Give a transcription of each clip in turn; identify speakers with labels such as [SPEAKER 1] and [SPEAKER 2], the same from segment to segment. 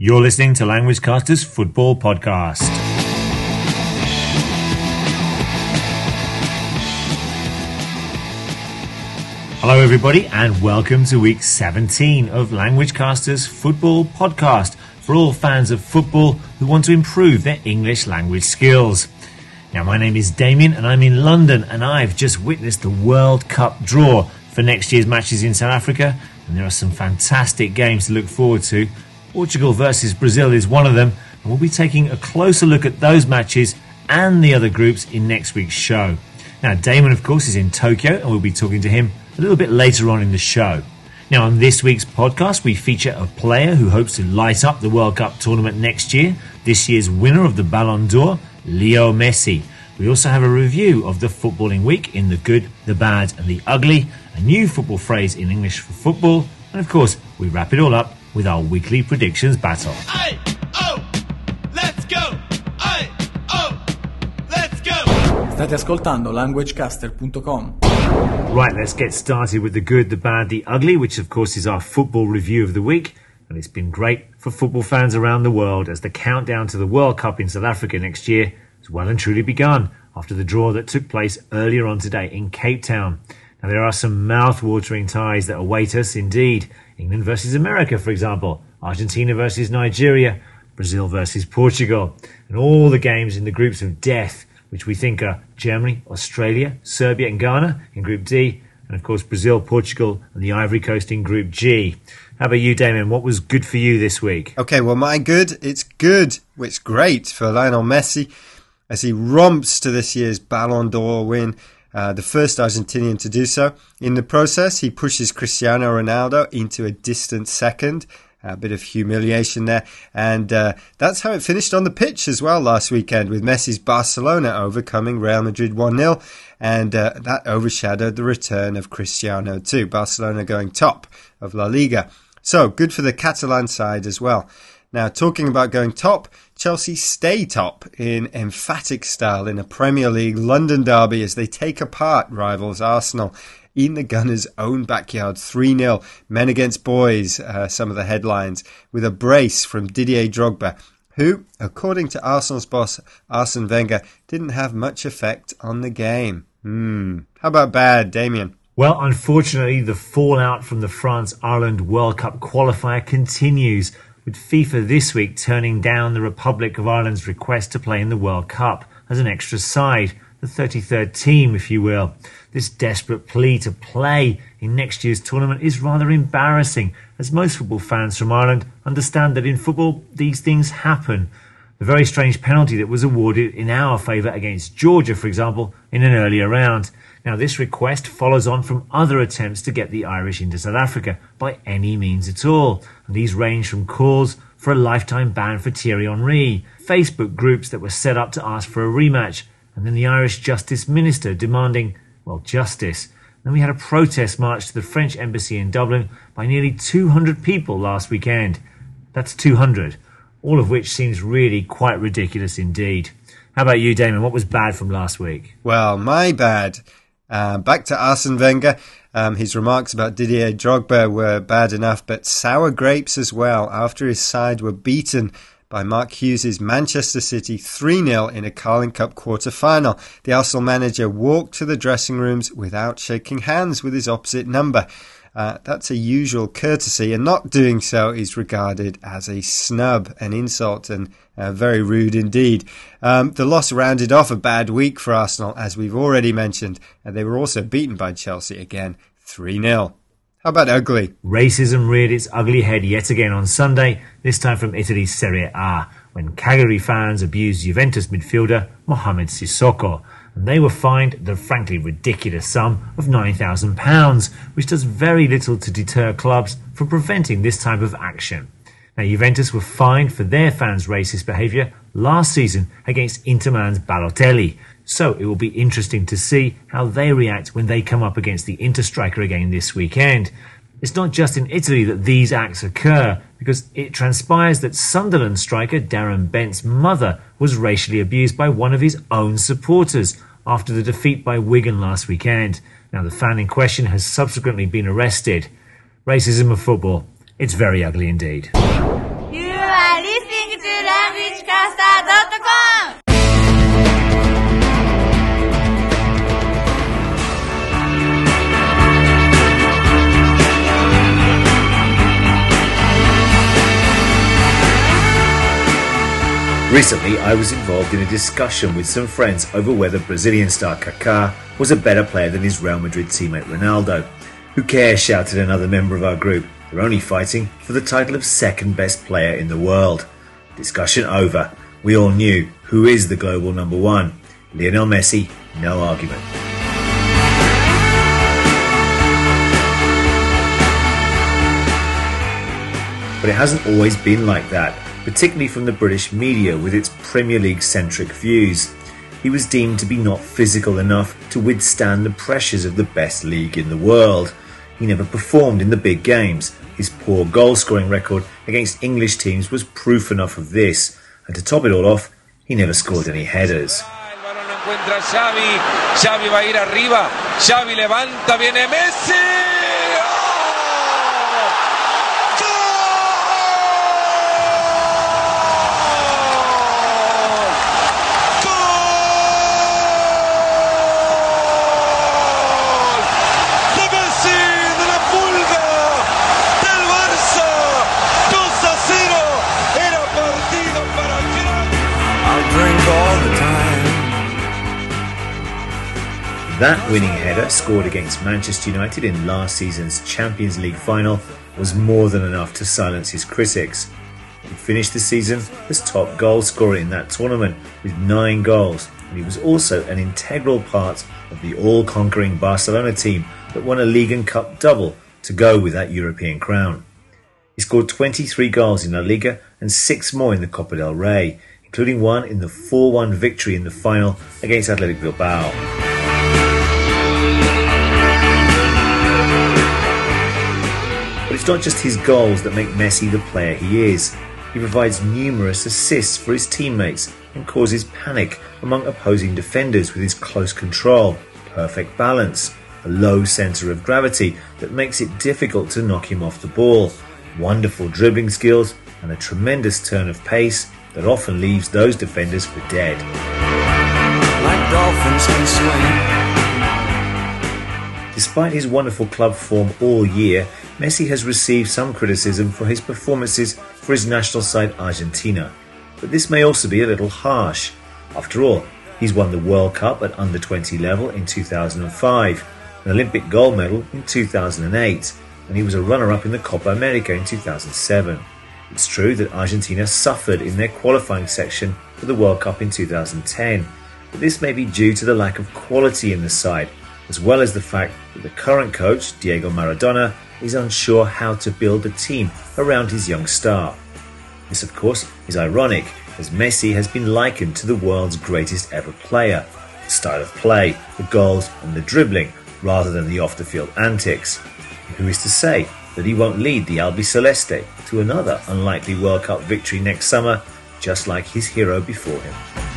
[SPEAKER 1] You're listening to Language Casters Football Podcast. Hello, everybody, and welcome to week 17 of Language Casters Football Podcast for all fans of football who want to improve their English language skills. Now, my name is Damien, and I'm in London, and I've just witnessed the World Cup draw for next year's matches in South Africa, and there are some fantastic games to look forward to. Portugal versus Brazil is one of them, and we'll be taking a closer look at those matches and the other groups in next week's show. Now, Damon, of course, is in Tokyo, and we'll be talking to him a little bit later on in the show. Now, on this week's podcast, we feature a player who hopes to light up the World Cup tournament next year, this year's winner of the Ballon d'Or, Leo Messi. We also have a review of the footballing week in the good, the bad, and the ugly, a new football phrase in English for football, and of course, we wrap it all up with our weekly predictions battle.
[SPEAKER 2] Aye, oh, let's go! Aye, oh, let's go!
[SPEAKER 3] State ascoltando languagecaster.com.
[SPEAKER 1] Right, let's get started with the good, the bad, the ugly, which of course is our football review of the week. And it's been great for football fans around the world as the countdown to the World Cup in South Africa next year has well and truly begun after the draw that took place earlier on today in Cape Town. Now, there are some mouth-watering ties that await us indeed. England versus America, for example, Argentina versus Nigeria, Brazil versus Portugal, and all the games in the groups of death, which we think are Germany, Australia, Serbia, and Ghana in Group D, and of course Brazil, Portugal, and the Ivory Coast in Group G. How about you, Damien? What was good for you this week?
[SPEAKER 4] Okay, well, my good, it's good, it's great for Lionel Messi as he romps to this year's Ballon d'Or win, uh, the first Argentinian to do so. In the process, he pushes Cristiano Ronaldo into a distant second. A bit of humiliation there. And uh, that's how it finished on the pitch as well last weekend with Messi's Barcelona overcoming Real Madrid 1 0. And uh, that overshadowed the return of Cristiano too. Barcelona going top of La Liga. So good for the Catalan side as well. Now, talking about going top, Chelsea stay top in emphatic style in a Premier League London derby as they take apart rivals Arsenal in the Gunners' own backyard 3 0. Men against boys, uh, some of the headlines, with a brace from Didier Drogba, who, according to Arsenal's boss Arsene Wenger, didn't have much effect on the game. Hmm. How about bad, Damien?
[SPEAKER 1] Well, unfortunately, the fallout from the France Ireland World Cup qualifier continues with FIFA this week turning down the Republic of Ireland's request to play in the World Cup as an extra side, the 33rd team, if you will. This desperate plea to play in next year's tournament is rather embarrassing, as most football fans from Ireland understand that in football these things happen. The very strange penalty that was awarded in our favour against Georgia, for example, in an earlier round. Now, this request follows on from other attempts to get the Irish into South Africa by any means at all. And these range from calls for a lifetime ban for Thierry Henry, Facebook groups that were set up to ask for a rematch, and then the Irish Justice Minister demanding, well, justice. Then we had a protest march to the French embassy in Dublin by nearly 200 people last weekend. That's 200, all of which seems really quite ridiculous indeed. How about you, Damon? What was bad from last week?
[SPEAKER 4] Well, my bad. Uh, back to Arsene Wenger. Um, his remarks about Didier Drogba were bad enough, but sour grapes as well after his side were beaten by Mark Hughes' Manchester City 3 0 in a Carling Cup quarter final. The Arsenal manager walked to the dressing rooms without shaking hands with his opposite number. Uh, that's a usual courtesy, and not doing so is regarded as a snub, an insult, and uh, very rude indeed. Um, the loss rounded off a bad week for Arsenal, as we've already mentioned, and they were also beaten by Chelsea again 3 0. How about ugly?
[SPEAKER 1] Racism reared its ugly head yet again on Sunday, this time from Italy's Serie A, when Cagliari fans abused Juventus midfielder Mohamed Sissoko and they were fined the frankly ridiculous sum of £9,000, which does very little to deter clubs from preventing this type of action. Now, Juventus were fined for their fans' racist behaviour last season against Inter Milan's Balotelli, so it will be interesting to see how they react when they come up against the Inter striker again this weekend. It's not just in Italy that these acts occur, because it transpires that Sunderland striker Darren Bent's mother was racially abused by one of his own supporters after the defeat by Wigan last weekend. Now, the fan in question has subsequently been arrested. Racism of football, it's very ugly indeed.
[SPEAKER 5] You are listening to languagecaster.com.
[SPEAKER 1] Recently, I was involved in a discussion with some friends over whether Brazilian star Kaká was a better player than his Real Madrid teammate Ronaldo. Who cares? shouted another member of our group. They're only fighting for the title of second best player in the world. Discussion over. We all knew who is the global number one. Lionel Messi, no argument. But it hasn't always been like that, particularly from the British media with its Premier League centric views. He was deemed to be not physical enough to withstand the pressures of the best league in the world. He never performed in the big games. His poor goal scoring record against English teams was proof enough of this. And to top it all off, he never scored any headers.
[SPEAKER 6] Xavi. Xavi va a ir arriba. Xavi levanta, viene Messi.
[SPEAKER 1] That winning header, scored against Manchester United in last season's Champions League final, was more than enough to silence his critics. He finished the season as top goal scorer in that tournament with nine goals, and he was also an integral part of the all conquering Barcelona team that won a League and Cup double to go with that European crown. He scored 23 goals in La Liga and six more in the Copa del Rey, including one in the 4 1 victory in the final against Athletic Bilbao. It's not just his goals that make Messi the player he is. He provides numerous assists for his teammates and causes panic among opposing defenders with his close control, perfect balance, a low centre of gravity that makes it difficult to knock him off the ball, wonderful dribbling skills, and a tremendous turn of pace that often leaves those defenders for dead.
[SPEAKER 3] Like dolphins can swim.
[SPEAKER 1] Despite his wonderful club form all year, Messi has received some criticism for his performances for his national side Argentina. But this may also be a little harsh. After all, he's won the World Cup at under 20 level in 2005, an Olympic gold medal in 2008, and he was a runner up in the Copa America in 2007. It's true that Argentina suffered in their qualifying section for the World Cup in 2010, but this may be due to the lack of quality in the side, as well as the fact that the current coach, Diego Maradona, is unsure how to build a team around his young star. This, of course, is ironic, as Messi has been likened to the world's greatest ever player. The style of play, the goals, and the dribbling, rather than the off the field antics. Who is to say that he won't lead the Albiceleste to another unlikely World Cup victory next summer, just like his hero before him?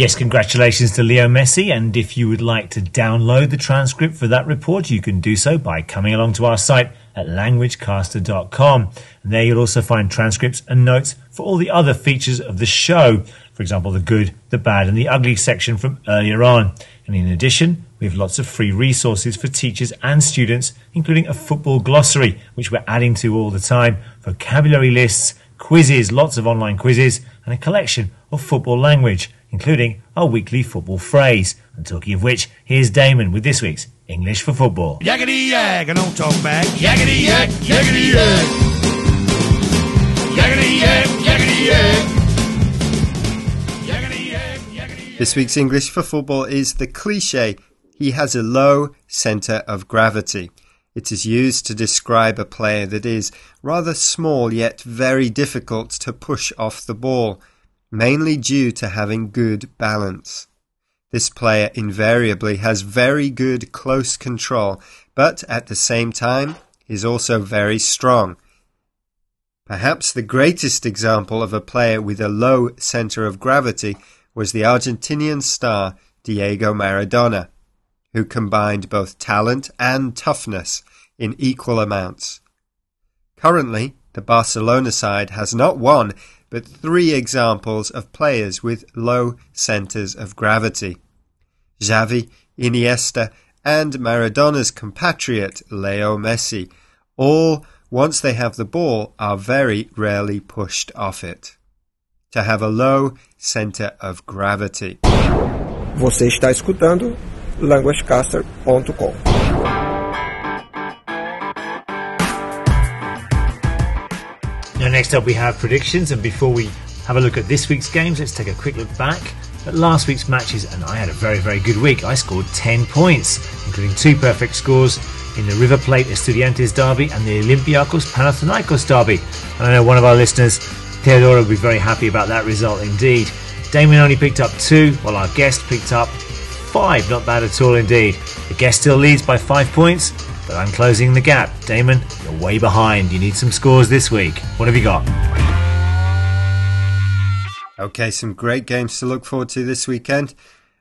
[SPEAKER 1] Yes, congratulations to Leo Messi. And if you would like to download the transcript for that report, you can do so by coming along to our site at languagecaster.com. And there you'll also find transcripts and notes for all the other features of the show. For example, the good, the bad, and the ugly section from earlier on. And in addition, we have lots of free resources for teachers and students, including a football glossary, which we're adding to all the time, vocabulary lists, quizzes, lots of online quizzes, and a collection of football language, including our weekly football phrase. And talking of which, here's Damon with this week's English for Football.
[SPEAKER 2] Yakety yak, and don't talk back. Yakety yak, yakety yak. Yakety yak, yakety yak. Yakety yak, yakety yak.
[SPEAKER 4] This week's English for football is the cliche he has a low centre of gravity. It is used to describe a player that is rather small yet very difficult to push off the ball, mainly due to having good balance. This player invariably has very good close control, but at the same time is also very strong. Perhaps the greatest example of a player with a low centre of gravity was the Argentinian star Diego Maradona, who combined both talent and toughness in equal amounts. Currently, the Barcelona side has not one, but three examples of players with low centres of gravity. Xavi, Iniesta, and Maradona's compatriot Leo Messi, all, once they have the ball, are very rarely pushed off it. To have a low centre of gravity.
[SPEAKER 5] Você está escutando languagecaster.com.
[SPEAKER 1] Now, next up, we have predictions, and before we have a look at this week's games, let's take a quick look back at last week's matches. And I had a very, very good week. I scored 10 points, including two perfect scores in the River Plate Estudiantes derby and the Olympiacos Panathinaikos derby. And I know one of our listeners, Theodora, will be very happy about that result indeed. Damien only picked up two, while our guest picked up five. Not bad at all indeed. The guest still leads by five points, but I'm closing the gap. Damon, you're way behind. You need some scores this week. What have you got?
[SPEAKER 4] Okay, some great games to look forward to this weekend.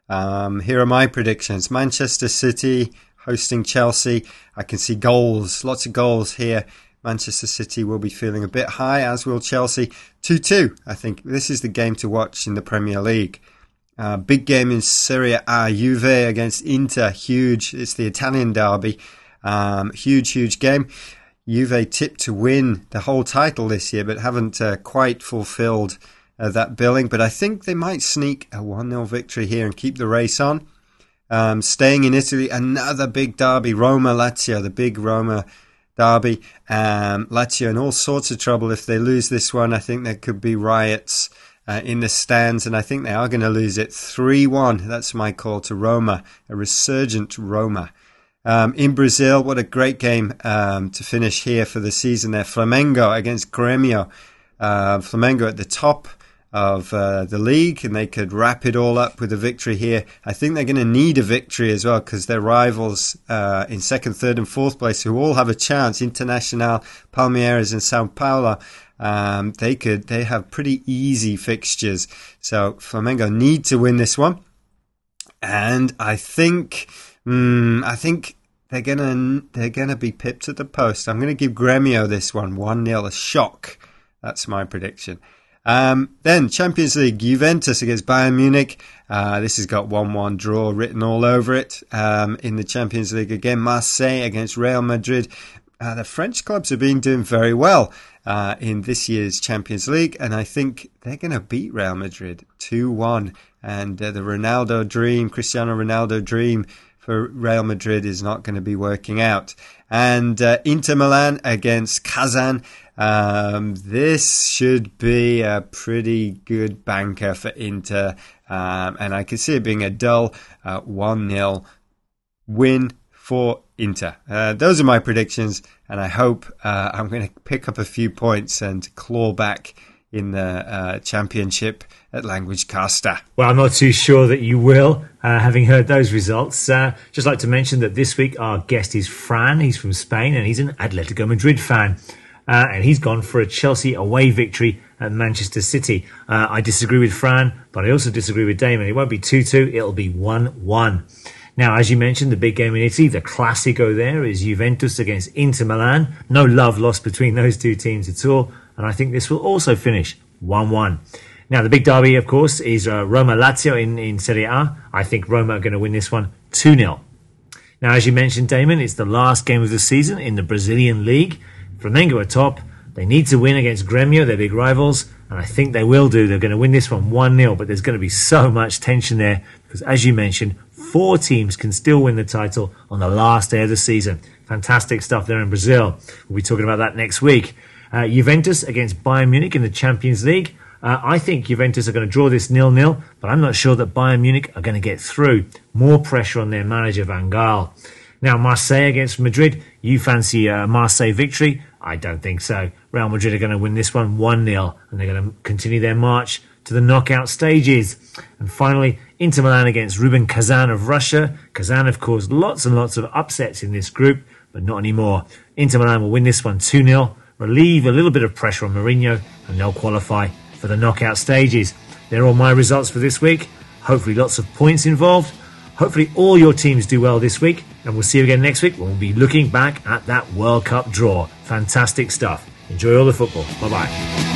[SPEAKER 4] Um, here are my predictions Manchester City hosting Chelsea. I can see goals, lots of goals here. Manchester City will be feeling a bit high, as will Chelsea. 2 2. I think this is the game to watch in the Premier League. Uh, big game in Serie A, Juve against Inter, huge. It's the Italian derby. Um, huge, huge game. Juve tipped to win the whole title this year, but haven't uh, quite fulfilled uh, that billing. But I think they might sneak a 1 0 victory here and keep the race on. Um, staying in Italy, another big derby, Roma Lazio, the big Roma derby. Um, Lazio in all sorts of trouble if they lose this one. I think there could be riots uh, in the stands, and I think they are going to lose it 3 1. That's my call to Roma, a resurgent Roma. Um, in Brazil, what a great game um, to finish here for the season there. Flamengo against Grêmio. Uh, Flamengo at the top of uh, the league, and they could wrap it all up with a victory here. I think they're going to need a victory as well because their rivals uh, in second, third, and fourth place, who all have a chance, Internacional, Palmeiras, and Sao Paulo. Um, they could they have pretty easy fixtures. So Flamengo need to win this one, and I think mm, I think they're gonna they're gonna be pipped at the post. I'm gonna give Gremio this one one 0 a shock. That's my prediction. Um, then Champions League, Juventus against Bayern Munich. Uh, this has got 1-1 draw written all over it. Um, in the Champions League again, Marseille against Real Madrid. Uh, the French clubs have been doing very well uh, in this year's Champions League, and I think they're going to beat Real Madrid 2-1. And uh, the Ronaldo dream, Cristiano Ronaldo dream for Real Madrid is not going to be working out. And uh, Inter Milan against Kazan. Um, this should be a pretty good banker for Inter, um, and I can see it being a dull uh, 1 0 win for Inter. Uh, those are my predictions, and I hope uh, I'm going to pick up a few points and claw back in the uh, championship at Language Caster.
[SPEAKER 1] Well, I'm not too sure that you will, uh, having heard those results. Uh, just like to mention that this week our guest is Fran. He's from Spain and he's an Atletico Madrid fan. Uh, and he's gone for a Chelsea away victory at Manchester City. Uh, I disagree with Fran, but I also disagree with Damon. It won't be 2 2, it'll be 1 1. Now, as you mentioned, the big game in Italy, the Classico there is Juventus against Inter Milan. No love lost between those two teams at all. And I think this will also finish 1 1. Now, the big derby, of course, is uh, Roma Lazio in, in Serie A. I think Roma are going to win this one 2 0. Now, as you mentioned, Damon, it's the last game of the season in the Brazilian League. Flamengo are top. They need to win against Gremio, their big rivals, and I think they will do. They're going to win this one 1 0, but there's going to be so much tension there because, as you mentioned, four teams can still win the title on the last day of the season. Fantastic stuff there in Brazil. We'll be talking about that next week. Uh, Juventus against Bayern Munich in the Champions League. Uh, I think Juventus are going to draw this nil-nil, but I'm not sure that Bayern Munich are going to get through. More pressure on their manager Van Gaal. Now Marseille against Madrid. You fancy a Marseille victory? I don't think so. Real Madrid are going to win this one 1 0 and they're going to continue their march to the knockout stages. And finally, Inter Milan against Rubin Kazan of Russia. Kazan have caused lots and lots of upsets in this group, but not anymore. Inter Milan will win this one 2 0, relieve a little bit of pressure on Mourinho, and they'll qualify for the knockout stages. They're all my results for this week. Hopefully, lots of points involved. Hopefully, all your teams do well this week, and we'll see you again next week when we'll be looking back at that World Cup draw. Fantastic stuff. Enjoy all the football. Bye bye.